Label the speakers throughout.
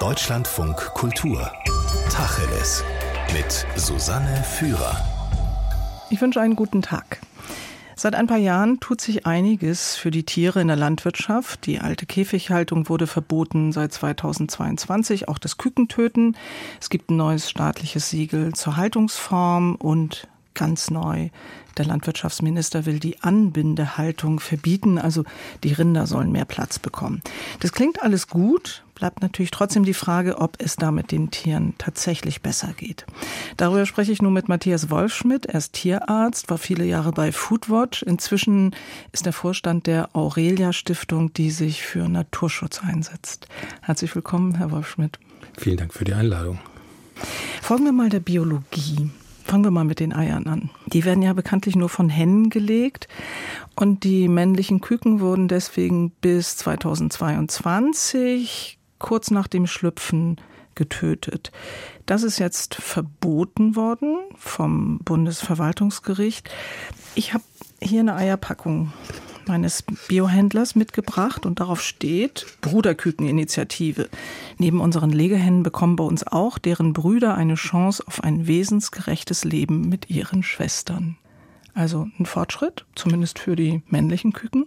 Speaker 1: Deutschlandfunk Kultur. Tacheles. Mit Susanne Führer.
Speaker 2: Ich wünsche einen guten Tag. Seit ein paar Jahren tut sich einiges für die Tiere in der Landwirtschaft. Die alte Käfighaltung wurde verboten seit 2022, auch das Kükentöten. Es gibt ein neues staatliches Siegel zur Haltungsform und ganz neu der Landwirtschaftsminister will die Anbindehaltung verbieten, also die Rinder sollen mehr Platz bekommen. Das klingt alles gut, bleibt natürlich trotzdem die Frage, ob es damit den Tieren tatsächlich besser geht. Darüber spreche ich nun mit Matthias Wolfschmidt. Er ist Tierarzt, war viele Jahre bei Foodwatch. Inzwischen ist er Vorstand der Aurelia Stiftung, die sich für Naturschutz einsetzt. Herzlich willkommen, Herr Wolfschmidt.
Speaker 3: Vielen Dank für die Einladung.
Speaker 2: Folgen wir mal der Biologie. Fangen wir mal mit den Eiern an. Die werden ja bekanntlich nur von Hennen gelegt und die männlichen Küken wurden deswegen bis 2022 kurz nach dem Schlüpfen getötet. Das ist jetzt verboten worden vom Bundesverwaltungsgericht. Ich habe hier eine Eierpackung meines Biohändlers mitgebracht und darauf steht Bruderkükeninitiative. Neben unseren Legehennen bekommen bei uns auch deren Brüder eine Chance auf ein wesensgerechtes Leben mit ihren Schwestern. Also ein Fortschritt, zumindest für die männlichen Küken.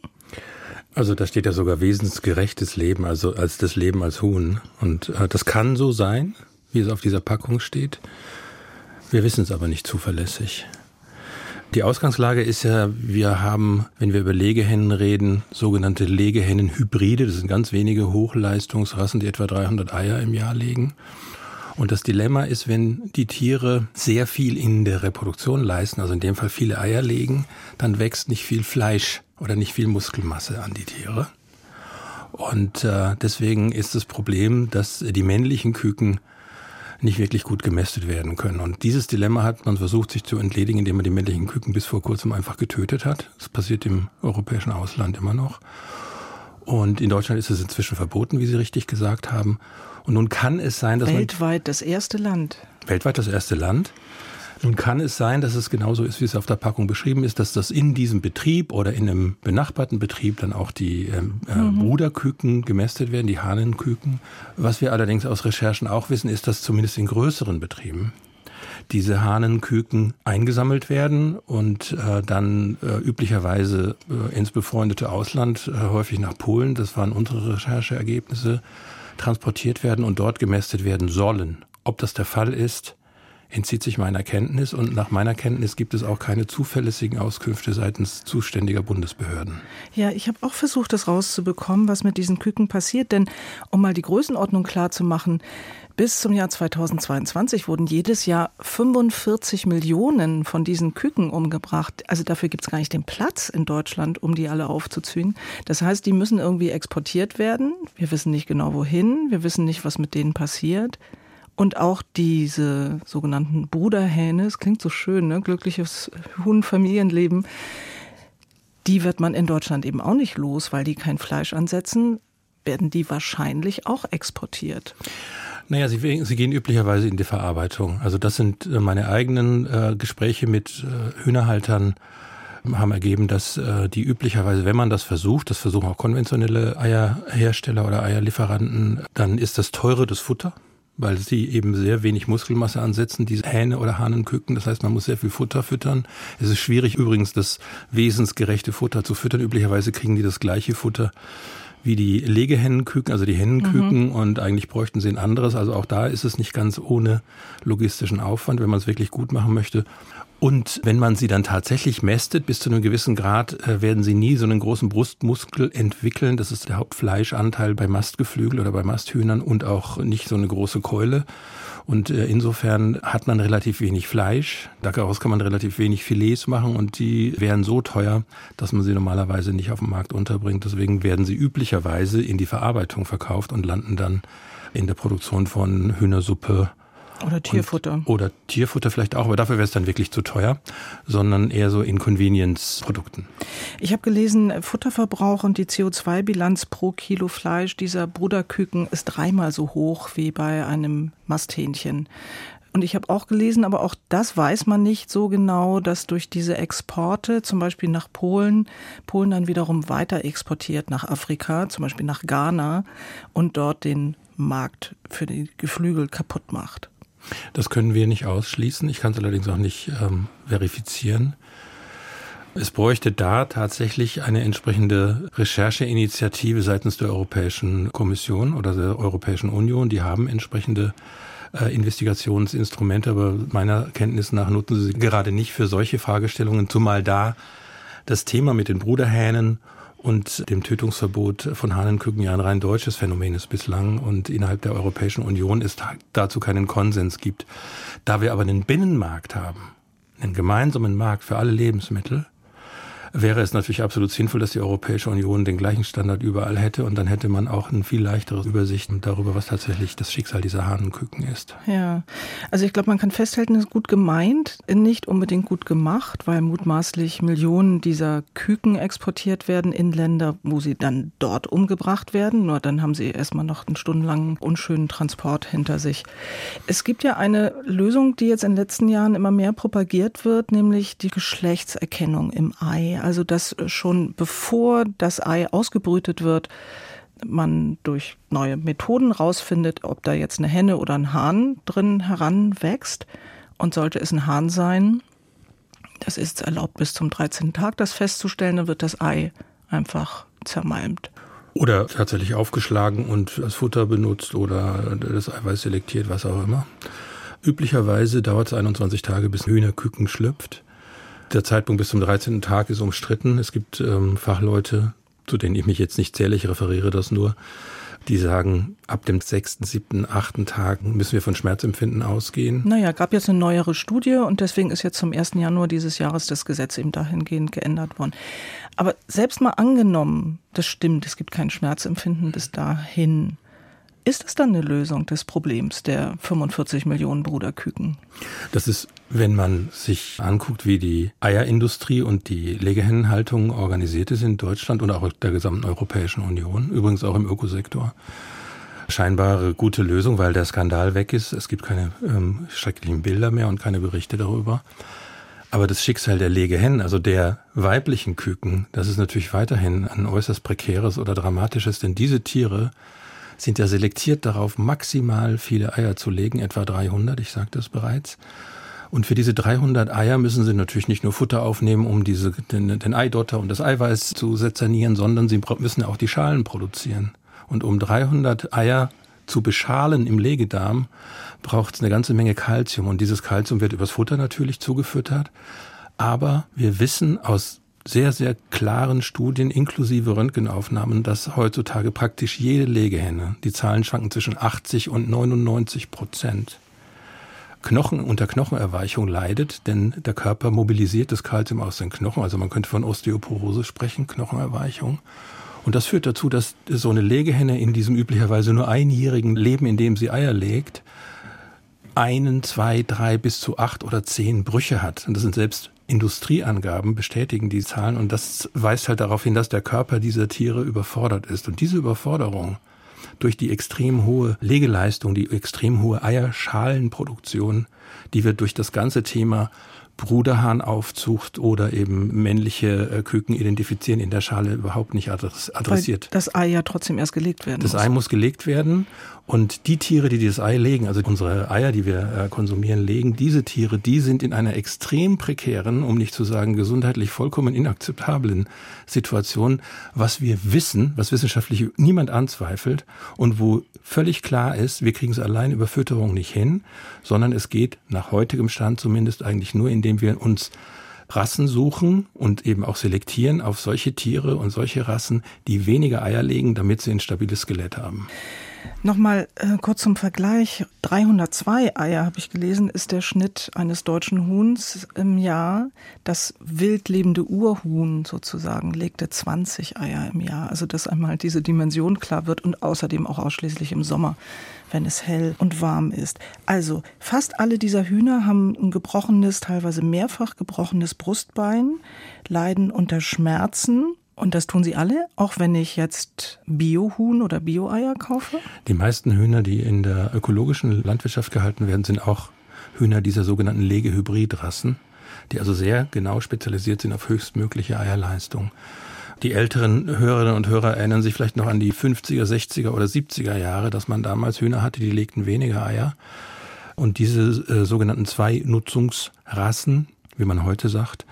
Speaker 3: Also da steht ja sogar wesensgerechtes Leben, also als das Leben als Huhn. Und äh, das kann so sein, wie es auf dieser Packung steht. Wir wissen es aber nicht zuverlässig. Die Ausgangslage ist ja, wir haben, wenn wir über Legehennen reden, sogenannte Legehennenhybride. Das sind ganz wenige Hochleistungsrassen, die etwa 300 Eier im Jahr legen. Und das Dilemma ist, wenn die Tiere sehr viel in der Reproduktion leisten, also in dem Fall viele Eier legen, dann wächst nicht viel Fleisch oder nicht viel Muskelmasse an die Tiere. Und äh, deswegen ist das Problem, dass die männlichen Küken nicht wirklich gut gemästet werden können. Und dieses Dilemma hat man versucht, sich zu entledigen, indem man die männlichen Küken bis vor kurzem einfach getötet hat. Das passiert im europäischen Ausland immer noch. Und in Deutschland ist es inzwischen verboten, wie Sie richtig gesagt haben. Und nun kann es sein, dass
Speaker 2: weltweit das erste Land.
Speaker 3: Weltweit das erste Land. Nun kann es sein, dass es genauso ist, wie es auf der Packung beschrieben ist, dass das in diesem Betrieb oder in einem benachbarten Betrieb dann auch die ähm, äh, mhm. Bruderküken gemästet werden, die Hahnenküken. Was wir allerdings aus Recherchen auch wissen, ist, dass zumindest in größeren Betrieben diese Hahnenküken eingesammelt werden und äh, dann äh, üblicherweise äh, ins befreundete Ausland, äh, häufig nach Polen, das waren unsere Rechercheergebnisse, transportiert werden und dort gemästet werden sollen. Ob das der Fall ist, entzieht sich meiner Kenntnis und nach meiner Kenntnis gibt es auch keine zuverlässigen Auskünfte seitens zuständiger Bundesbehörden.
Speaker 2: Ja, ich habe auch versucht, das rauszubekommen, was mit diesen Küken passiert, denn um mal die Größenordnung klar zu machen, bis zum Jahr 2022 wurden jedes Jahr 45 Millionen von diesen Küken umgebracht. Also dafür gibt es gar nicht den Platz in Deutschland, um die alle aufzuziehen. Das heißt, die müssen irgendwie exportiert werden. Wir wissen nicht genau wohin. Wir wissen nicht, was mit denen passiert. Und auch diese sogenannten Bruderhähne, es klingt so schön, ne? glückliches Huhn-Familienleben, die wird man in Deutschland eben auch nicht los, weil die kein Fleisch ansetzen, werden die wahrscheinlich auch exportiert.
Speaker 3: Naja, sie, sie gehen üblicherweise in die Verarbeitung. Also das sind äh, meine eigenen äh, Gespräche mit äh, Hühnerhaltern haben ergeben, dass äh, die üblicherweise, wenn man das versucht, das versuchen auch konventionelle Eierhersteller oder Eierlieferanten, dann ist das teure das Futter weil sie eben sehr wenig Muskelmasse ansetzen, diese Hähne oder Hahnenküken. Das heißt, man muss sehr viel Futter füttern. Es ist schwierig übrigens, das wesensgerechte Futter zu füttern. Üblicherweise kriegen die das gleiche Futter wie die Legehännenküken, also die Hennenküken mhm. und eigentlich bräuchten sie ein anderes. Also auch da ist es nicht ganz ohne logistischen Aufwand, wenn man es wirklich gut machen möchte. Und wenn man sie dann tatsächlich mästet, bis zu einem gewissen Grad, äh, werden sie nie so einen großen Brustmuskel entwickeln. Das ist der Hauptfleischanteil bei Mastgeflügel oder bei Masthühnern und auch nicht so eine große Keule. Und äh, insofern hat man relativ wenig Fleisch. Daraus kann man relativ wenig Filets machen und die wären so teuer, dass man sie normalerweise nicht auf dem Markt unterbringt. Deswegen werden sie üblicherweise in die Verarbeitung verkauft und landen dann in der Produktion von Hühnersuppe
Speaker 2: oder Tierfutter.
Speaker 3: Und, oder Tierfutter vielleicht auch, aber dafür wäre es dann wirklich zu teuer, sondern eher so Inconvenience-Produkten.
Speaker 2: Ich habe gelesen, Futterverbrauch und die CO2-Bilanz pro Kilo Fleisch dieser Bruderküken ist dreimal so hoch wie bei einem Masthähnchen. Und ich habe auch gelesen, aber auch das weiß man nicht so genau, dass durch diese Exporte, zum Beispiel nach Polen, Polen dann wiederum weiter exportiert nach Afrika, zum Beispiel nach Ghana und dort den Markt für die Geflügel kaputt macht.
Speaker 3: Das können wir nicht ausschließen. Ich kann es allerdings auch nicht ähm, verifizieren. Es bräuchte da tatsächlich eine entsprechende Rechercheinitiative seitens der Europäischen Kommission oder der Europäischen Union. Die haben entsprechende äh, Investigationsinstrumente, aber meiner Kenntnis nach nutzen sie gerade nicht für solche Fragestellungen, zumal da das Thema mit den Bruderhähnen und dem Tötungsverbot von Hahnenküken ja ein rein deutsches Phänomen ist bislang und innerhalb der Europäischen Union es dazu keinen Konsens gibt. Da wir aber einen Binnenmarkt haben, einen gemeinsamen Markt für alle Lebensmittel, wäre es natürlich absolut sinnvoll, dass die Europäische Union den gleichen Standard überall hätte und dann hätte man auch eine viel leichtere Übersicht darüber, was tatsächlich das Schicksal dieser Hahnenküken ist.
Speaker 2: Ja, also ich glaube, man kann festhalten, es ist gut gemeint, nicht unbedingt gut gemacht, weil mutmaßlich Millionen dieser Küken exportiert werden in Länder, wo sie dann dort umgebracht werden. Nur dann haben sie erstmal noch einen stundenlangen unschönen Transport hinter sich. Es gibt ja eine Lösung, die jetzt in den letzten Jahren immer mehr propagiert wird, nämlich die Geschlechtserkennung im Ei. Also dass schon bevor das Ei ausgebrütet wird, man durch neue Methoden rausfindet, ob da jetzt eine Henne oder ein Hahn drin heranwächst. Und sollte es ein Hahn sein, das ist erlaubt bis zum 13. Tag das festzustellen, dann wird das Ei einfach zermalmt.
Speaker 3: Oder tatsächlich aufgeschlagen und als Futter benutzt oder das Eiweiß selektiert, was auch immer. Üblicherweise dauert es 21 Tage, bis Hühnerküken schlüpft. Der Zeitpunkt bis zum 13. Tag ist umstritten. Es gibt ähm, Fachleute, zu denen ich mich jetzt nicht zähle, ich referiere das nur, die sagen, ab dem sechsten, siebten, achten Tag müssen wir von Schmerzempfinden ausgehen.
Speaker 2: Naja, gab jetzt eine neuere Studie und deswegen ist jetzt zum 1. Januar dieses Jahres das Gesetz eben dahingehend geändert worden. Aber selbst mal angenommen, das stimmt, es gibt kein Schmerzempfinden bis dahin. Ist das dann eine Lösung des Problems der 45 Millionen Bruderküken?
Speaker 3: Das ist, wenn man sich anguckt, wie die Eierindustrie und die Legehennenhaltung organisiert ist in Deutschland und auch der gesamten Europäischen Union, übrigens auch im Ökosektor. Scheinbare gute Lösung, weil der Skandal weg ist. Es gibt keine ähm, schrecklichen Bilder mehr und keine Berichte darüber. Aber das Schicksal der Legehennen, also der weiblichen Küken, das ist natürlich weiterhin ein äußerst prekäres oder dramatisches, denn diese Tiere sind ja selektiert darauf, maximal viele Eier zu legen, etwa 300, ich sagte es bereits. Und für diese 300 Eier müssen sie natürlich nicht nur Futter aufnehmen, um diese, den, den Eidotter und das Eiweiß zu sezernieren, sondern sie müssen auch die Schalen produzieren. Und um 300 Eier zu beschalen im Legedarm, braucht es eine ganze Menge Kalzium. Und dieses Kalzium wird übers Futter natürlich zugefüttert. Aber wir wissen aus sehr, sehr klaren Studien inklusive Röntgenaufnahmen, dass heutzutage praktisch jede Legehenne, die Zahlen schwanken zwischen 80 und 99 Prozent, Knochen unter Knochenerweichung leidet, denn der Körper mobilisiert das Kalzium aus den Knochen. Also man könnte von Osteoporose sprechen, Knochenerweichung. Und das führt dazu, dass so eine Legehenne in diesem üblicherweise nur einjährigen Leben, in dem sie Eier legt, einen, zwei, drei bis zu acht oder zehn Brüche hat. Und das sind selbst Industrieangaben bestätigen die Zahlen und das weist halt darauf hin, dass der Körper dieser Tiere überfordert ist. Und diese Überforderung durch die extrem hohe Legeleistung, die extrem hohe Eierschalenproduktion, die wird durch das ganze Thema Bruderhahnaufzucht oder eben männliche äh, Küken identifizieren in der Schale überhaupt nicht adressiert.
Speaker 2: Weil das Ei ja trotzdem erst gelegt werden
Speaker 3: das
Speaker 2: muss.
Speaker 3: Das Ei muss gelegt werden und die Tiere, die dieses Ei legen, also unsere Eier, die wir äh, konsumieren, legen, diese Tiere, die sind in einer extrem prekären, um nicht zu sagen gesundheitlich vollkommen inakzeptablen Situation, was wir wissen, was wissenschaftlich niemand anzweifelt und wo völlig klar ist, wir kriegen es allein über Fütterung nicht hin, sondern es geht nach heutigem Stand zumindest eigentlich nur, indem wir uns Rassen suchen und eben auch selektieren auf solche Tiere und solche Rassen, die weniger Eier legen, damit sie ein stabiles Skelett haben.
Speaker 2: Nochmal äh, kurz zum Vergleich. 302 Eier, habe ich gelesen, ist der Schnitt eines deutschen Huhns im Jahr. Das wild lebende Urhuhn sozusagen legte 20 Eier im Jahr. Also dass einmal diese Dimension klar wird und außerdem auch ausschließlich im Sommer, wenn es hell und warm ist. Also fast alle dieser Hühner haben ein gebrochenes, teilweise mehrfach gebrochenes Brustbein, leiden unter Schmerzen und das tun sie alle, auch wenn ich jetzt Biohuhn oder Bio-Eier kaufe?
Speaker 3: Die meisten Hühner, die in der ökologischen Landwirtschaft gehalten werden, sind auch Hühner dieser sogenannten Legehybridrassen, die also sehr genau spezialisiert sind auf höchstmögliche Eierleistung. Die älteren Hörerinnen und Hörer erinnern sich vielleicht noch an die 50er, 60er oder 70er Jahre, dass man damals Hühner hatte, die legten weniger Eier. Und diese äh, sogenannten Zwei-Nutzungsrassen, wie man heute sagt,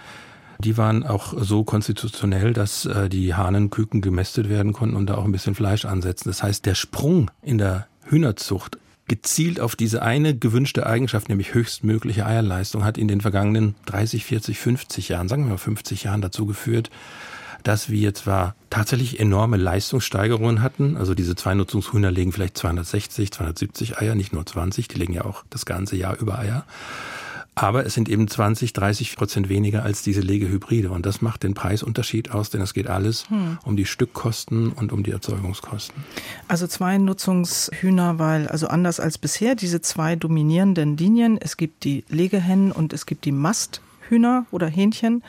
Speaker 3: die waren auch so konstitutionell, dass äh, die Hahnenküken gemästet werden konnten und da auch ein bisschen Fleisch ansetzen. Das heißt, der Sprung in der Hühnerzucht gezielt auf diese eine gewünschte Eigenschaft, nämlich höchstmögliche Eierleistung, hat in den vergangenen 30, 40, 50 Jahren, sagen wir mal 50 Jahren dazu geführt, dass wir zwar tatsächlich enorme Leistungssteigerungen hatten, also diese zwei Nutzungshühner legen vielleicht 260, 270 Eier, nicht nur 20, die legen ja auch das ganze Jahr über Eier. Aber es sind eben 20, 30 Prozent weniger als diese Legehybride. Und das macht den Preisunterschied aus, denn es geht alles hm. um die Stückkosten und um die Erzeugungskosten.
Speaker 2: Also zwei Nutzungshühner, weil, also anders als bisher, diese zwei dominierenden Linien, es gibt die Legehennen und es gibt die Masthühner oder Hähnchen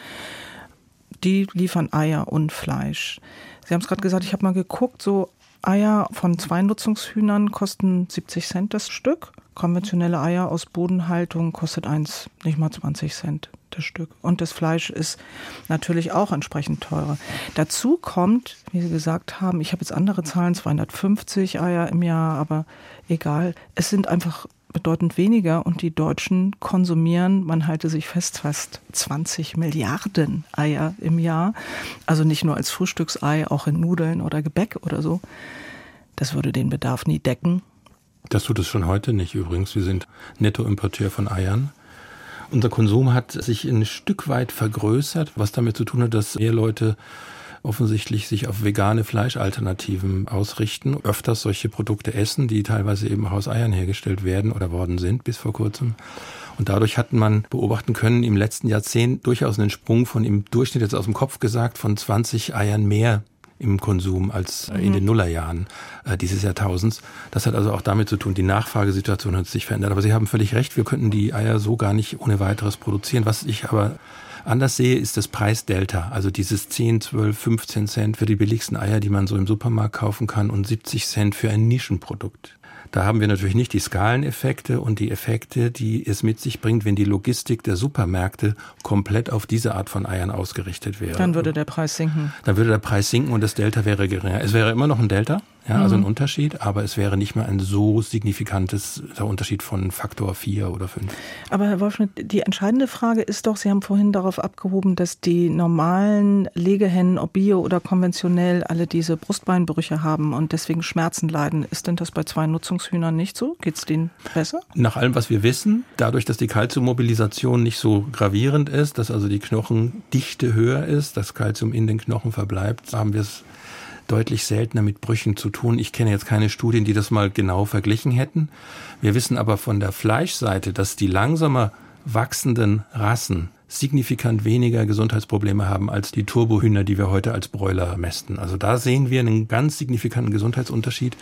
Speaker 2: die liefern Eier und Fleisch. Sie haben es gerade gesagt, ich habe mal geguckt, so Eier von zwei Nutzungshühnern kosten 70 Cent das Stück. Konventionelle Eier aus Bodenhaltung kostet eins nicht mal 20 Cent das Stück. Und das Fleisch ist natürlich auch entsprechend teurer. Dazu kommt, wie Sie gesagt haben, ich habe jetzt andere Zahlen, 250 Eier im Jahr, aber egal. Es sind einfach bedeutend weniger und die Deutschen konsumieren, man halte sich fest, fast 20 Milliarden Eier im Jahr. Also nicht nur als Frühstücksei, auch in Nudeln oder Gebäck oder so. Das würde den Bedarf nie decken.
Speaker 3: Das tut es schon heute nicht übrigens. Wir sind Nettoimporteur von Eiern. Unser Konsum hat sich ein Stück weit vergrößert, was damit zu tun hat, dass mehr Leute offensichtlich sich auf vegane Fleischalternativen ausrichten, öfters solche Produkte essen, die teilweise eben auch aus Eiern hergestellt werden oder worden sind bis vor kurzem. Und dadurch hat man beobachten können, im letzten Jahrzehnt durchaus einen Sprung von im Durchschnitt jetzt aus dem Kopf gesagt von 20 Eiern mehr im Konsum als mhm. in den Nullerjahren äh, dieses Jahrtausends. Das hat also auch damit zu tun, die Nachfragesituation hat sich verändert. Aber Sie haben völlig recht, wir könnten die Eier so gar nicht ohne weiteres produzieren. Was ich aber anders sehe, ist das Preisdelta. Also dieses 10, 12, 15 Cent für die billigsten Eier, die man so im Supermarkt kaufen kann und 70 Cent für ein Nischenprodukt. Da haben wir natürlich nicht die Skaleneffekte und die Effekte, die es mit sich bringt, wenn die Logistik der Supermärkte komplett auf diese Art von Eiern ausgerichtet wäre.
Speaker 2: Dann würde der Preis sinken.
Speaker 3: Dann würde der Preis sinken und das Delta wäre geringer. Es wäre immer noch ein Delta, ja, also ein mhm. Unterschied, aber es wäre nicht mehr ein so signifikantes Unterschied von Faktor 4 oder 5.
Speaker 2: Aber Herr Wolfschmidt, die entscheidende Frage ist doch, Sie haben vorhin darauf abgehoben, dass die normalen Legehennen, ob bio oder konventionell, alle diese Brustbeinbrüche haben und deswegen Schmerzen leiden. Ist denn das bei zwei Nutzungshühnern nicht so? Geht es denen besser?
Speaker 3: Nach allem, was wir wissen, dadurch, dass die Kalziummobilisation nicht so gravierend ist, dass also die Knochendichte höher ist, das Kalzium in den Knochen verbleibt, haben wir es deutlich seltener mit Brüchen zu tun. Ich kenne jetzt keine Studien, die das mal genau verglichen hätten. Wir wissen aber von der Fleischseite, dass die langsamer wachsenden Rassen signifikant weniger Gesundheitsprobleme haben als die Turbohühner, die wir heute als Bräuler mästen. Also da sehen wir einen ganz signifikanten Gesundheitsunterschied.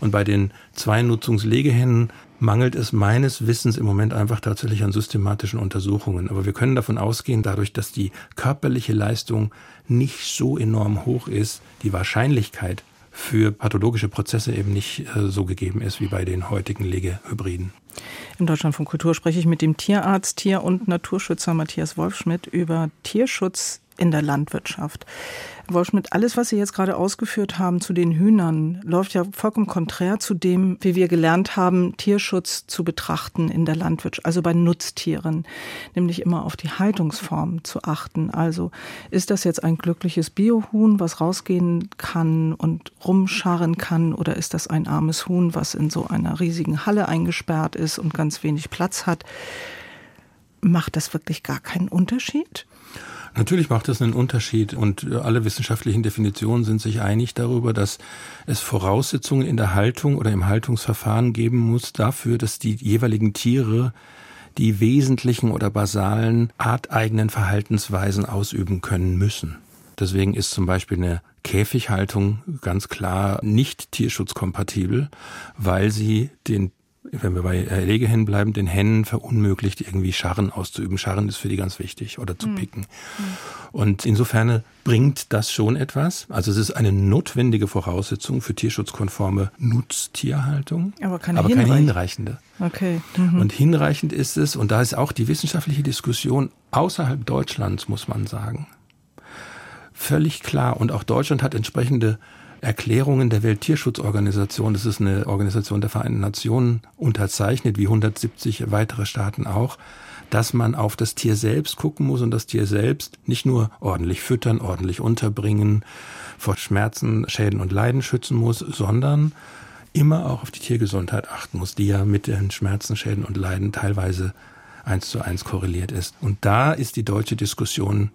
Speaker 3: Und bei den Zweinutzungslegehennen mangelt es meines Wissens im Moment einfach tatsächlich an systematischen Untersuchungen. Aber wir können davon ausgehen, dadurch, dass die körperliche Leistung nicht so enorm hoch ist, die Wahrscheinlichkeit für pathologische Prozesse eben nicht äh, so gegeben ist wie bei den heutigen Legehybriden.
Speaker 2: Im Deutschland von Kultur spreche ich mit dem Tierarzt, Tier- und Naturschützer Matthias Wolfschmidt über Tierschutz in der Landwirtschaft. Wolfschmidt, alles, was Sie jetzt gerade ausgeführt haben zu den Hühnern, läuft ja vollkommen konträr zu dem, wie wir gelernt haben, Tierschutz zu betrachten in der Landwirtschaft, also bei Nutztieren, nämlich immer auf die Haltungsform zu achten. Also ist das jetzt ein glückliches Biohuhn, was rausgehen kann und rumscharren kann, oder ist das ein armes Huhn, was in so einer riesigen Halle eingesperrt ist und ganz wenig Platz hat? Macht das wirklich gar keinen Unterschied?
Speaker 3: Natürlich macht es einen Unterschied und äh, alle wissenschaftlichen Definitionen sind sich einig darüber, dass es Voraussetzungen in der Haltung oder im Haltungsverfahren geben muss dafür, dass die jeweiligen Tiere die wesentlichen oder basalen arteigenen Verhaltensweisen ausüben können müssen. Deswegen ist zum Beispiel eine Käfighaltung ganz klar nicht tierschutzkompatibel, weil sie den wenn wir bei Legehennen bleiben, den Hennen verunmöglicht, irgendwie Scharren auszuüben. Scharren ist für die ganz wichtig oder zu hm. picken. Mhm. Und insofern bringt das schon etwas. Also es ist eine notwendige Voraussetzung für tierschutzkonforme Nutztierhaltung,
Speaker 2: aber keine,
Speaker 3: aber
Speaker 2: keine
Speaker 3: hinreichende.
Speaker 2: Okay.
Speaker 3: Mhm. Und hinreichend ist es, und da ist auch die wissenschaftliche Diskussion außerhalb Deutschlands, muss man sagen, völlig klar. Und auch Deutschland hat entsprechende Erklärungen der Welttierschutzorganisation, das ist eine Organisation der Vereinten Nationen, unterzeichnet, wie 170 weitere Staaten auch, dass man auf das Tier selbst gucken muss und das Tier selbst nicht nur ordentlich füttern, ordentlich unterbringen, vor Schmerzen, Schäden und Leiden schützen muss, sondern immer auch auf die Tiergesundheit achten muss, die ja mit den Schmerzen, Schäden und Leiden teilweise eins zu eins korreliert ist. Und da ist die deutsche Diskussion,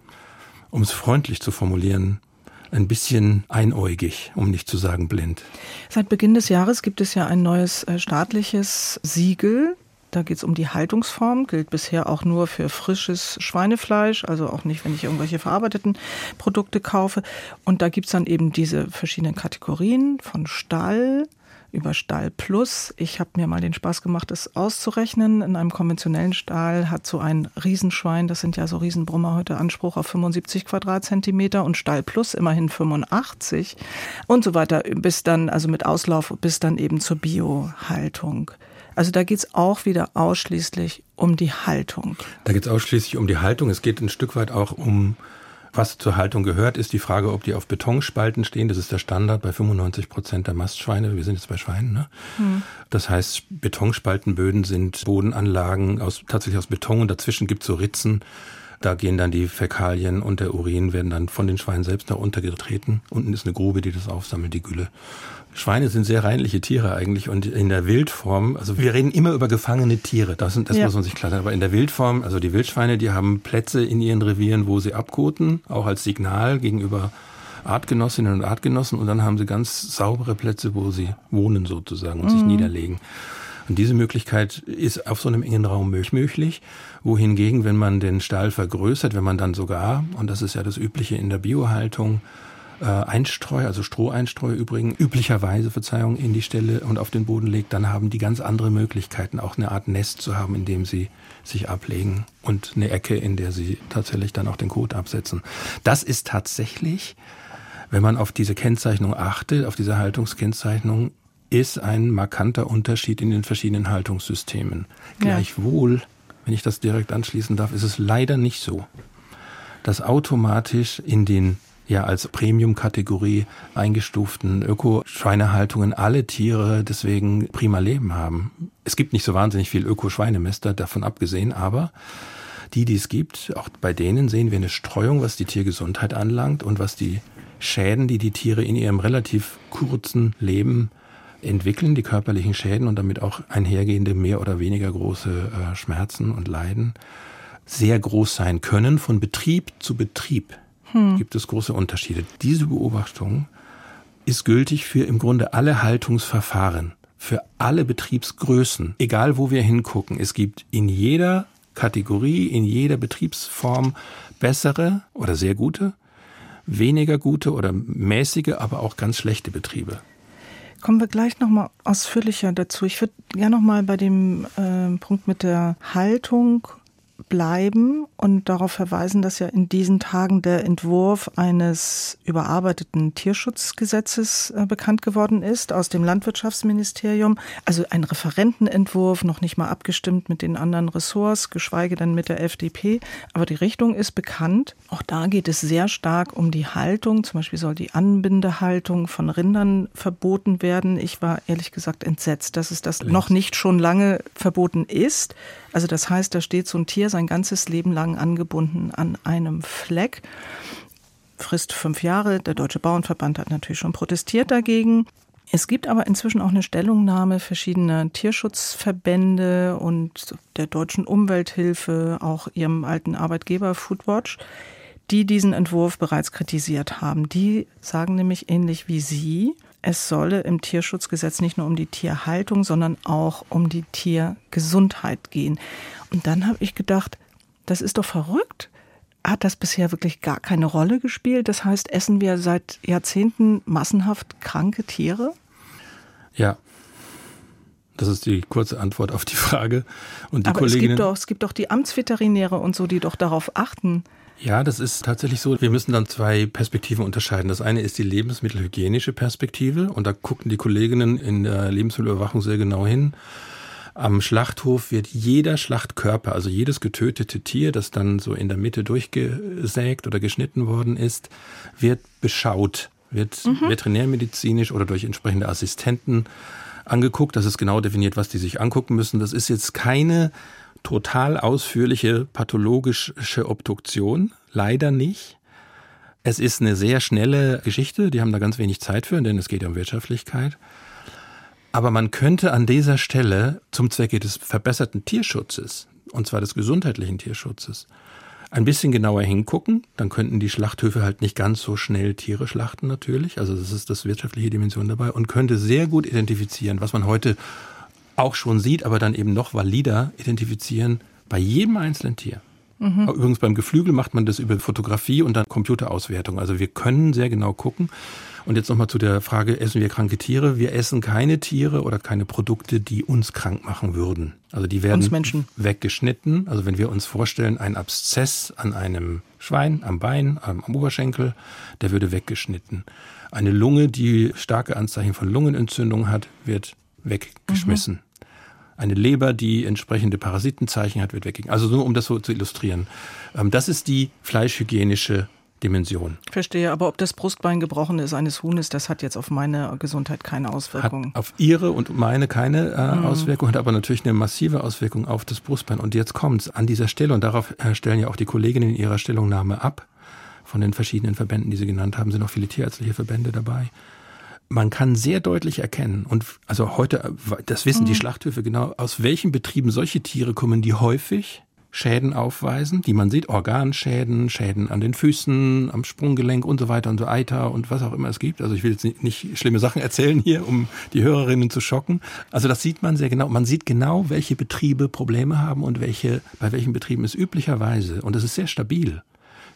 Speaker 3: um es freundlich zu formulieren, ein bisschen einäugig, um nicht zu sagen blind.
Speaker 2: Seit Beginn des Jahres gibt es ja ein neues äh, staatliches Siegel. Da geht es um die Haltungsform, gilt bisher auch nur für frisches Schweinefleisch, also auch nicht, wenn ich irgendwelche verarbeiteten Produkte kaufe. Und da gibt es dann eben diese verschiedenen Kategorien von Stall, über Stall Plus. Ich habe mir mal den Spaß gemacht, das auszurechnen. In einem konventionellen Stall hat so ein Riesenschwein, das sind ja so Riesenbrummer heute, Anspruch auf 75 Quadratzentimeter und Stall Plus immerhin 85 und so weiter, bis dann, also mit Auslauf, bis dann eben zur Biohaltung. Also da geht es auch wieder ausschließlich um die Haltung.
Speaker 3: Da geht es ausschließlich um die Haltung. Es geht ein Stück weit auch um was zur Haltung gehört, ist die Frage, ob die auf Betonspalten stehen. Das ist der Standard bei 95 Prozent der Mastschweine. Wir sind jetzt bei Schweinen. Ne? Hm. Das heißt, Betonspaltenböden sind Bodenanlagen aus, tatsächlich aus Beton und dazwischen gibt es so Ritzen. Da gehen dann die Fäkalien und der Urin werden dann von den Schweinen selbst nach unten getreten. Unten ist eine Grube, die das aufsammelt, die Gülle. Schweine sind sehr reinliche Tiere eigentlich und in der Wildform, also wir reden immer über gefangene Tiere, das, das ja. muss man sich klar sein, aber in der Wildform, also die Wildschweine, die haben Plätze in ihren Revieren, wo sie abkoten, auch als Signal gegenüber Artgenossinnen und Artgenossen und dann haben sie ganz saubere Plätze, wo sie wohnen sozusagen und mhm. sich niederlegen. Und diese Möglichkeit ist auf so einem engen Raum möglich, wohingegen, wenn man den Stall vergrößert, wenn man dann sogar, und das ist ja das Übliche in der Biohaltung, äh, Einstreu, also Stroheinstreu übrigens, üblicherweise, Verzeihung, in die Stelle und auf den Boden legt, dann haben die ganz andere Möglichkeiten, auch eine Art Nest zu haben, in dem sie sich ablegen und eine Ecke, in der sie tatsächlich dann auch den Kot absetzen. Das ist tatsächlich, wenn man auf diese Kennzeichnung achtet, auf diese Haltungskennzeichnung, ist ein markanter Unterschied in den verschiedenen Haltungssystemen. Ja. Gleichwohl, wenn ich das direkt anschließen darf, ist es leider nicht so, dass automatisch in den ja als Premium-Kategorie eingestuften Öko-Schweinehaltungen alle Tiere deswegen prima Leben haben. Es gibt nicht so wahnsinnig viel Öko-Schweinemester, davon abgesehen, aber die, die es gibt, auch bei denen sehen wir eine Streuung, was die Tiergesundheit anlangt und was die Schäden, die die Tiere in ihrem relativ kurzen Leben entwickeln, die körperlichen Schäden und damit auch einhergehende mehr oder weniger große äh, Schmerzen und Leiden, sehr groß sein können von Betrieb zu Betrieb hm. gibt es große Unterschiede. Diese Beobachtung ist gültig für im Grunde alle Haltungsverfahren, für alle Betriebsgrößen, egal wo wir hingucken. Es gibt in jeder Kategorie, in jeder Betriebsform bessere oder sehr gute, weniger gute oder mäßige, aber auch ganz schlechte Betriebe.
Speaker 2: Kommen wir gleich nochmal ausführlicher dazu. Ich würde gerne nochmal bei dem äh, Punkt mit der Haltung bleiben und darauf verweisen, dass ja in diesen Tagen der Entwurf eines überarbeiteten Tierschutzgesetzes äh, bekannt geworden ist aus dem Landwirtschaftsministerium. Also ein Referentenentwurf, noch nicht mal abgestimmt mit den anderen Ressorts, geschweige denn mit der FDP. Aber die Richtung ist bekannt. Auch da geht es sehr stark um die Haltung. Zum Beispiel soll die Anbindehaltung von Rindern verboten werden. Ich war ehrlich gesagt entsetzt, dass es das noch nicht schon lange verboten ist. Also das heißt, da steht so ein Tier sein ganzes Leben lang angebunden an einem Fleck. Frist fünf Jahre. Der Deutsche Bauernverband hat natürlich schon protestiert dagegen. Es gibt aber inzwischen auch eine Stellungnahme verschiedener Tierschutzverbände und der deutschen Umwelthilfe, auch ihrem alten Arbeitgeber Foodwatch, die diesen Entwurf bereits kritisiert haben. Die sagen nämlich ähnlich wie Sie, es solle im Tierschutzgesetz nicht nur um die Tierhaltung, sondern auch um die Tiergesundheit gehen. Und dann habe ich gedacht, das ist doch verrückt. Hat das bisher wirklich gar keine Rolle gespielt? Das heißt, essen wir seit Jahrzehnten massenhaft kranke Tiere?
Speaker 3: Ja, das ist die kurze Antwort auf die Frage.
Speaker 2: Und die Aber Kolleginnen, es gibt, doch, es gibt doch die Amtsveterinäre und so, die doch darauf achten.
Speaker 3: Ja, das ist tatsächlich so. Wir müssen dann zwei Perspektiven unterscheiden. Das eine ist die lebensmittelhygienische Perspektive und da gucken die Kolleginnen in der Lebensmittelüberwachung sehr genau hin. Am Schlachthof wird jeder Schlachtkörper, also jedes getötete Tier, das dann so in der Mitte durchgesägt oder geschnitten worden ist, wird beschaut, wird mhm. veterinärmedizinisch oder durch entsprechende Assistenten angeguckt. Das ist genau definiert, was die sich angucken müssen. Das ist jetzt keine total ausführliche pathologische Obduktion, leider nicht. Es ist eine sehr schnelle Geschichte, die haben da ganz wenig Zeit für, denn es geht um Wirtschaftlichkeit. Aber man könnte an dieser Stelle zum Zwecke des verbesserten Tierschutzes, und zwar des gesundheitlichen Tierschutzes, ein bisschen genauer hingucken. Dann könnten die Schlachthöfe halt nicht ganz so schnell Tiere schlachten natürlich. Also das ist das wirtschaftliche Dimension dabei und könnte sehr gut identifizieren, was man heute auch schon sieht, aber dann eben noch valider identifizieren bei jedem einzelnen Tier. Mhm. Übrigens beim Geflügel macht man das über Fotografie und dann Computerauswertung. Also wir können sehr genau gucken. Und jetzt nochmal zu der Frage, essen wir kranke Tiere? Wir essen keine Tiere oder keine Produkte, die uns krank machen würden. Also die werden weggeschnitten. Also wenn wir uns vorstellen, ein Abszess an einem Schwein, am Bein, am Oberschenkel, der würde weggeschnitten. Eine Lunge, die starke Anzeichen von Lungenentzündung hat, wird weggeschmissen. Mhm. Eine Leber, die entsprechende Parasitenzeichen hat, wird weggegeben. Also nur um das so zu illustrieren. Ähm, das ist die fleischhygienische Dimension.
Speaker 2: Verstehe, aber ob das Brustbein gebrochen ist eines Huhnes, das hat jetzt auf meine Gesundheit keine Auswirkung.
Speaker 3: Hat auf ihre und meine keine äh, mhm. Auswirkung, hat aber natürlich eine massive Auswirkung auf das Brustbein. Und jetzt kommt es an dieser Stelle, und darauf äh, stellen ja auch die Kolleginnen in ihrer Stellungnahme ab, von den verschiedenen Verbänden, die sie genannt haben, sind auch viele tierärztliche Verbände dabei man kann sehr deutlich erkennen, und also heute, das wissen mhm. die Schlachthöfe genau, aus welchen Betrieben solche Tiere kommen, die häufig Schäden aufweisen, die man sieht, Organschäden, Schäden an den Füßen, am Sprunggelenk und so weiter und so Eiter und was auch immer es gibt. Also ich will jetzt nicht, nicht schlimme Sachen erzählen hier, um die Hörerinnen zu schocken. Also das sieht man sehr genau. Man sieht genau, welche Betriebe Probleme haben und welche, bei welchen Betrieben es üblicherweise, und das ist sehr stabil,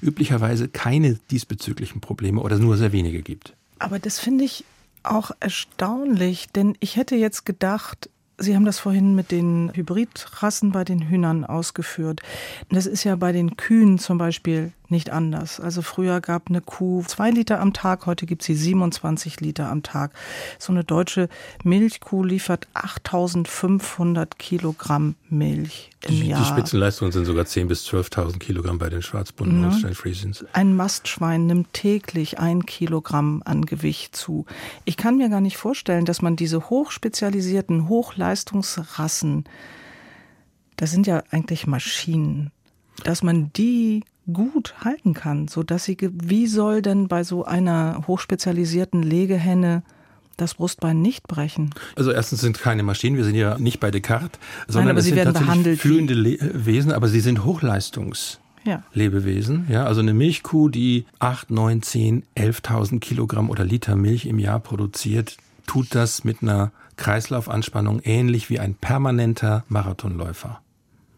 Speaker 3: üblicherweise keine diesbezüglichen Probleme oder nur sehr wenige gibt.
Speaker 2: Aber das finde ich auch erstaunlich, denn ich hätte jetzt gedacht, Sie haben das vorhin mit den Hybridrassen bei den Hühnern ausgeführt. Das ist ja bei den Kühen zum Beispiel nicht anders. Also früher gab eine Kuh zwei Liter am Tag, heute gibt sie 27 Liter am Tag. So eine deutsche Milchkuh liefert 8500 Kilogramm Milch im
Speaker 3: die,
Speaker 2: Jahr.
Speaker 3: Die Spitzenleistungen sind sogar 10.000 bis 12.000 Kilogramm bei den Schwarzbunden
Speaker 2: ne? Ein Mastschwein nimmt täglich ein Kilogramm an Gewicht zu. Ich kann mir gar nicht vorstellen, dass man diese hochspezialisierten Hochleistungsrassen, das sind ja eigentlich Maschinen, dass man die gut halten kann, so dass sie wie soll denn bei so einer hochspezialisierten Legehenne das Brustbein nicht brechen?
Speaker 3: Also erstens sind keine Maschinen, wir sind ja nicht bei Descartes, sondern
Speaker 2: Nein, aber sie werden behandelt
Speaker 3: fühlende Le Wesen, aber sie sind Hochleistungs ja. Lebewesen. Ja, also eine Milchkuh, die 8, 9, 10, 11.000 Kilogramm oder Liter Milch im Jahr produziert, tut das mit einer Kreislaufanspannung ähnlich wie ein permanenter Marathonläufer.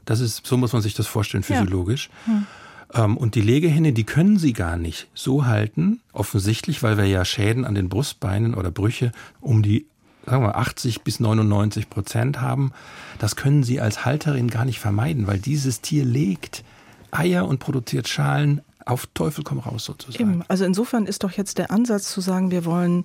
Speaker 3: Das ist, so muss man sich das vorstellen, physiologisch. Ja. Hm. Ähm, und die Legehenne, die können sie gar nicht so halten, offensichtlich, weil wir ja Schäden an den Brustbeinen oder Brüche um die sagen wir 80 bis 99 Prozent haben. Das können sie als Halterin gar nicht vermeiden, weil dieses Tier legt Eier und produziert Schalen auf Teufel komm raus sozusagen.
Speaker 2: Eben. Also insofern ist doch jetzt der Ansatz zu sagen, wir wollen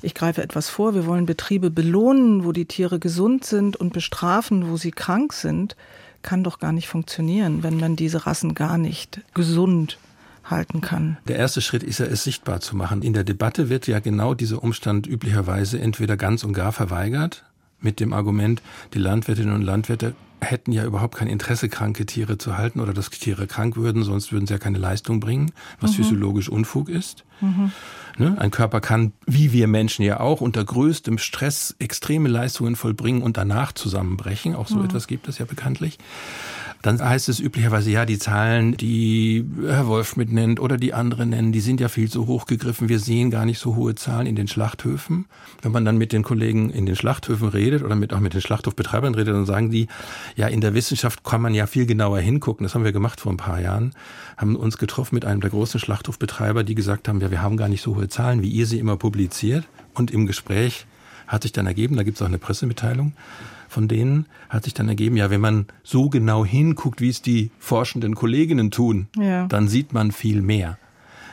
Speaker 2: ich greife etwas vor, wir wollen Betriebe belohnen, wo die Tiere gesund sind und bestrafen, wo sie krank sind kann doch gar nicht funktionieren, wenn man diese Rassen gar nicht gesund halten kann.
Speaker 3: Der erste Schritt ist ja, es sichtbar zu machen. In der Debatte wird ja genau dieser Umstand üblicherweise entweder ganz und gar verweigert, mit dem Argument, die Landwirtinnen und Landwirte hätten ja überhaupt kein Interesse, kranke Tiere zu halten oder dass Tiere krank würden, sonst würden sie ja keine Leistung bringen, was mhm. physiologisch Unfug ist. Mhm. Ne? Ein Körper kann, wie wir Menschen ja auch, unter größtem Stress extreme Leistungen vollbringen und danach zusammenbrechen. Auch so mhm. etwas gibt es ja bekanntlich. Dann heißt es üblicherweise, ja, die Zahlen, die Herr Wolf mitnennt oder die anderen nennen, die sind ja viel zu hoch gegriffen. Wir sehen gar nicht so hohe Zahlen in den Schlachthöfen. Wenn man dann mit den Kollegen in den Schlachthöfen redet oder mit, auch mit den Schlachthofbetreibern redet, dann sagen die, ja, in der Wissenschaft kann man ja viel genauer hingucken. Das haben wir gemacht vor ein paar Jahren. Haben uns getroffen mit einem der großen Schlachthofbetreiber, die gesagt haben, ja, wir haben gar nicht so hohe Zahlen, wie ihr sie immer publiziert. Und im Gespräch hat sich dann ergeben, da gibt es auch eine Pressemitteilung, von denen hat sich dann ergeben, ja, wenn man so genau hinguckt, wie es die forschenden Kolleginnen tun, ja. dann sieht man viel mehr.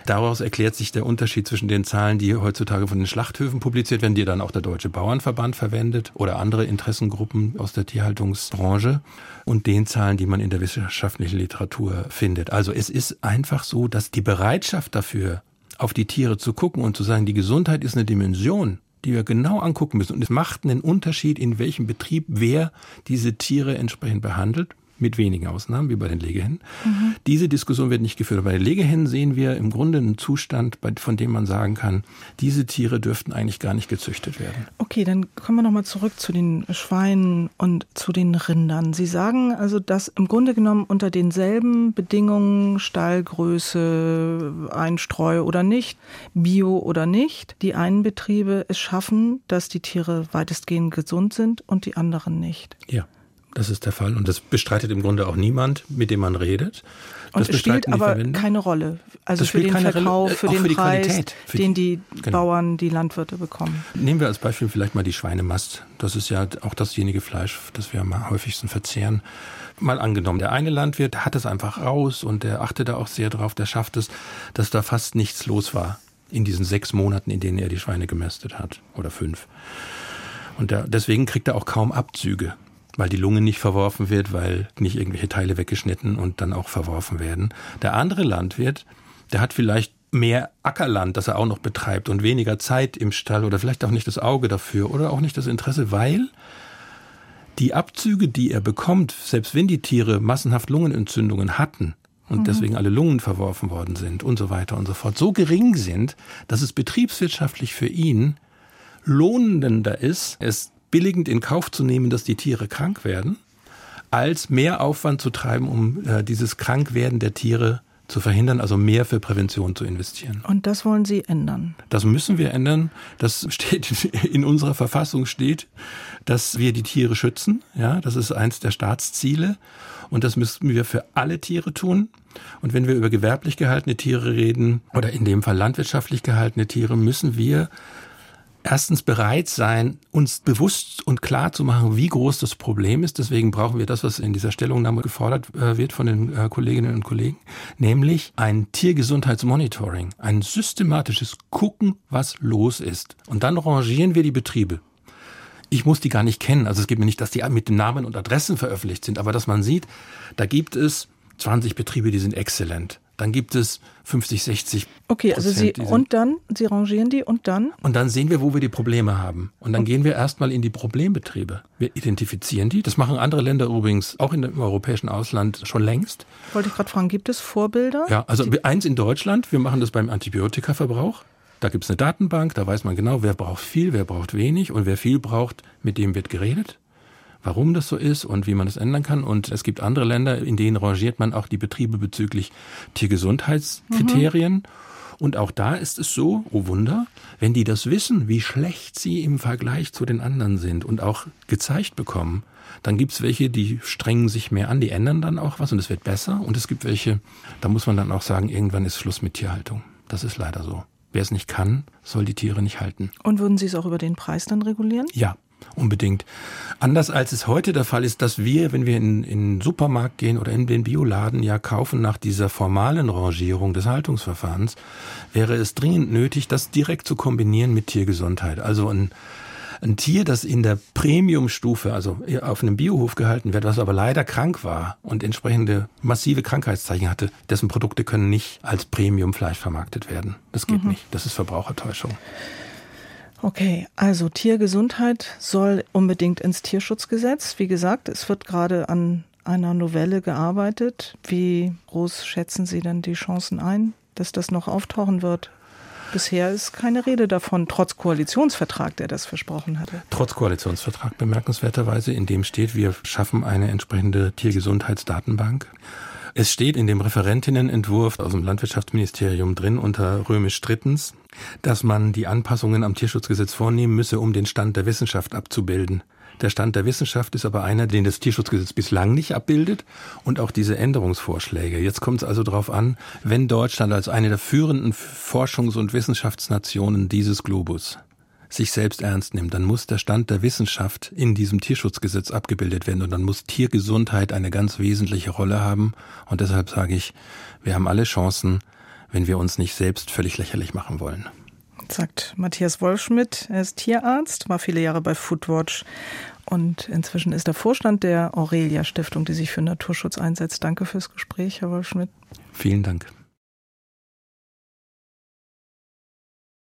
Speaker 3: Daraus erklärt sich der Unterschied zwischen den Zahlen, die heutzutage von den Schlachthöfen publiziert werden, die dann auch der Deutsche Bauernverband verwendet oder andere Interessengruppen aus der Tierhaltungsbranche und den Zahlen, die man in der wissenschaftlichen Literatur findet. Also es ist einfach so, dass die Bereitschaft dafür, auf die Tiere zu gucken und zu sagen, die Gesundheit ist eine Dimension, die wir genau angucken müssen. Und es macht einen Unterschied, in welchem Betrieb wer diese Tiere entsprechend behandelt mit wenigen Ausnahmen, wie bei den Legehennen. Mhm. Diese Diskussion wird nicht geführt. Bei den Legehennen sehen wir im Grunde einen Zustand, von dem man sagen kann, diese Tiere dürften eigentlich gar nicht gezüchtet werden.
Speaker 2: Okay, dann kommen wir nochmal zurück zu den Schweinen und zu den Rindern. Sie sagen also, dass im Grunde genommen unter denselben Bedingungen, Stallgröße, Einstreu oder nicht, Bio oder nicht, die einen Betriebe es schaffen, dass die Tiere weitestgehend gesund sind und die anderen nicht.
Speaker 3: Ja. Das ist der Fall. Und das bestreitet im Grunde auch niemand, mit dem man redet.
Speaker 2: Das und es spielt aber keine Rolle. Also für den Verkauf, für den für Preis, Qualität, für den die genau. Bauern, die Landwirte bekommen.
Speaker 3: Nehmen wir als Beispiel vielleicht mal die Schweinemast. Das ist ja auch dasjenige Fleisch, das wir am häufigsten verzehren. Mal angenommen, der eine Landwirt hat es einfach raus und der achtet da auch sehr drauf, der schafft es, dass da fast nichts los war in diesen sechs Monaten, in denen er die Schweine gemästet hat. Oder fünf. Und der, deswegen kriegt er auch kaum Abzüge weil die Lunge nicht verworfen wird, weil nicht irgendwelche Teile weggeschnitten und dann auch verworfen werden. Der andere Landwirt, der hat vielleicht mehr Ackerland, das er auch noch betreibt und weniger Zeit im Stall oder vielleicht auch nicht das Auge dafür oder auch nicht das Interesse, weil die Abzüge, die er bekommt, selbst wenn die Tiere massenhaft Lungenentzündungen hatten und mhm. deswegen alle Lungen verworfen worden sind und so weiter und so fort, so gering sind, dass es betriebswirtschaftlich für ihn lohnender ist, es billigend in Kauf zu nehmen, dass die Tiere krank werden, als mehr Aufwand zu treiben, um äh, dieses Krankwerden der Tiere zu verhindern, also mehr für Prävention zu investieren.
Speaker 2: Und das wollen Sie ändern?
Speaker 3: Das müssen wir ändern. Das steht in unserer Verfassung steht, dass wir die Tiere schützen. Ja, das ist eins der Staatsziele. Und das müssen wir für alle Tiere tun. Und wenn wir über gewerblich gehaltene Tiere reden oder in dem Fall landwirtschaftlich gehaltene Tiere, müssen wir erstens bereit sein, uns bewusst und klar zu machen, wie groß das Problem ist. Deswegen brauchen wir das, was in dieser Stellungnahme gefordert äh, wird von den äh, Kolleginnen und Kollegen, nämlich ein Tiergesundheitsmonitoring, ein systematisches Gucken, was los ist. Und dann rangieren wir die Betriebe. Ich muss die gar nicht kennen. Also es geht mir nicht, dass die mit den Namen und Adressen veröffentlicht sind, aber dass man sieht, da gibt es 20 Betriebe, die sind exzellent dann gibt es 50, 60.
Speaker 2: Okay, also Sie und dann, Sie rangieren die und dann?
Speaker 3: Und dann sehen wir, wo wir die Probleme haben. Und dann okay. gehen wir erstmal in die Problembetriebe. Wir identifizieren die. Das machen andere Länder übrigens auch in dem europäischen Ausland schon längst.
Speaker 2: Wollte ich gerade fragen, gibt es Vorbilder?
Speaker 3: Ja, also eins in Deutschland, wir machen das beim Antibiotikaverbrauch. Da gibt es eine Datenbank, da weiß man genau, wer braucht viel, wer braucht wenig und wer viel braucht, mit dem wird geredet warum das so ist und wie man das ändern kann. Und es gibt andere Länder, in denen rangiert man auch die Betriebe bezüglich Tiergesundheitskriterien. Mhm. Und auch da ist es so, oh Wunder, wenn die das wissen, wie schlecht sie im Vergleich zu den anderen sind und auch gezeigt bekommen, dann gibt es welche, die strengen sich mehr an, die ändern dann auch was und es wird besser. Und es gibt welche, da muss man dann auch sagen, irgendwann ist Schluss mit Tierhaltung. Das ist leider so. Wer es nicht kann, soll die Tiere nicht halten.
Speaker 2: Und würden Sie es auch über den Preis dann regulieren?
Speaker 3: Ja, Unbedingt. Anders als es heute der Fall ist, dass wir, wenn wir in, in den Supermarkt gehen oder in den Bioladen ja kaufen nach dieser formalen Rangierung des Haltungsverfahrens, wäre es dringend nötig, das direkt zu kombinieren mit Tiergesundheit. Also ein, ein Tier, das in der Premiumstufe, also auf einem Biohof gehalten wird, was aber leider krank war und entsprechende massive Krankheitszeichen hatte, dessen Produkte können nicht als Premiumfleisch vermarktet werden. Das geht mhm. nicht. Das ist Verbrauchertäuschung.
Speaker 2: Okay, also Tiergesundheit soll unbedingt ins Tierschutzgesetz. Wie gesagt, es wird gerade an einer Novelle gearbeitet. Wie groß schätzen Sie denn die Chancen ein, dass das noch auftauchen wird? Bisher ist keine Rede davon, trotz Koalitionsvertrag, der das versprochen hatte.
Speaker 3: Trotz Koalitionsvertrag bemerkenswerterweise, in dem steht, wir schaffen eine entsprechende Tiergesundheitsdatenbank. Es steht in dem Referentinnenentwurf aus dem Landwirtschaftsministerium drin unter römisch drittens, dass man die Anpassungen am Tierschutzgesetz vornehmen müsse, um den Stand der Wissenschaft abzubilden. Der Stand der Wissenschaft ist aber einer, den das Tierschutzgesetz bislang nicht abbildet und auch diese Änderungsvorschläge. Jetzt kommt es also darauf an, wenn Deutschland als eine der führenden Forschungs- und Wissenschaftsnationen dieses Globus sich selbst ernst nimmt, dann muss der Stand der Wissenschaft in diesem Tierschutzgesetz abgebildet werden und dann muss Tiergesundheit eine ganz wesentliche Rolle haben. Und deshalb sage ich, wir haben alle Chancen, wenn wir uns nicht selbst völlig lächerlich machen wollen.
Speaker 2: Sagt Matthias Wolfschmidt. Er ist Tierarzt, war viele Jahre bei Foodwatch und inzwischen ist er Vorstand der Aurelia Stiftung, die sich für Naturschutz einsetzt. Danke fürs Gespräch, Herr Wolfschmidt.
Speaker 3: Vielen Dank.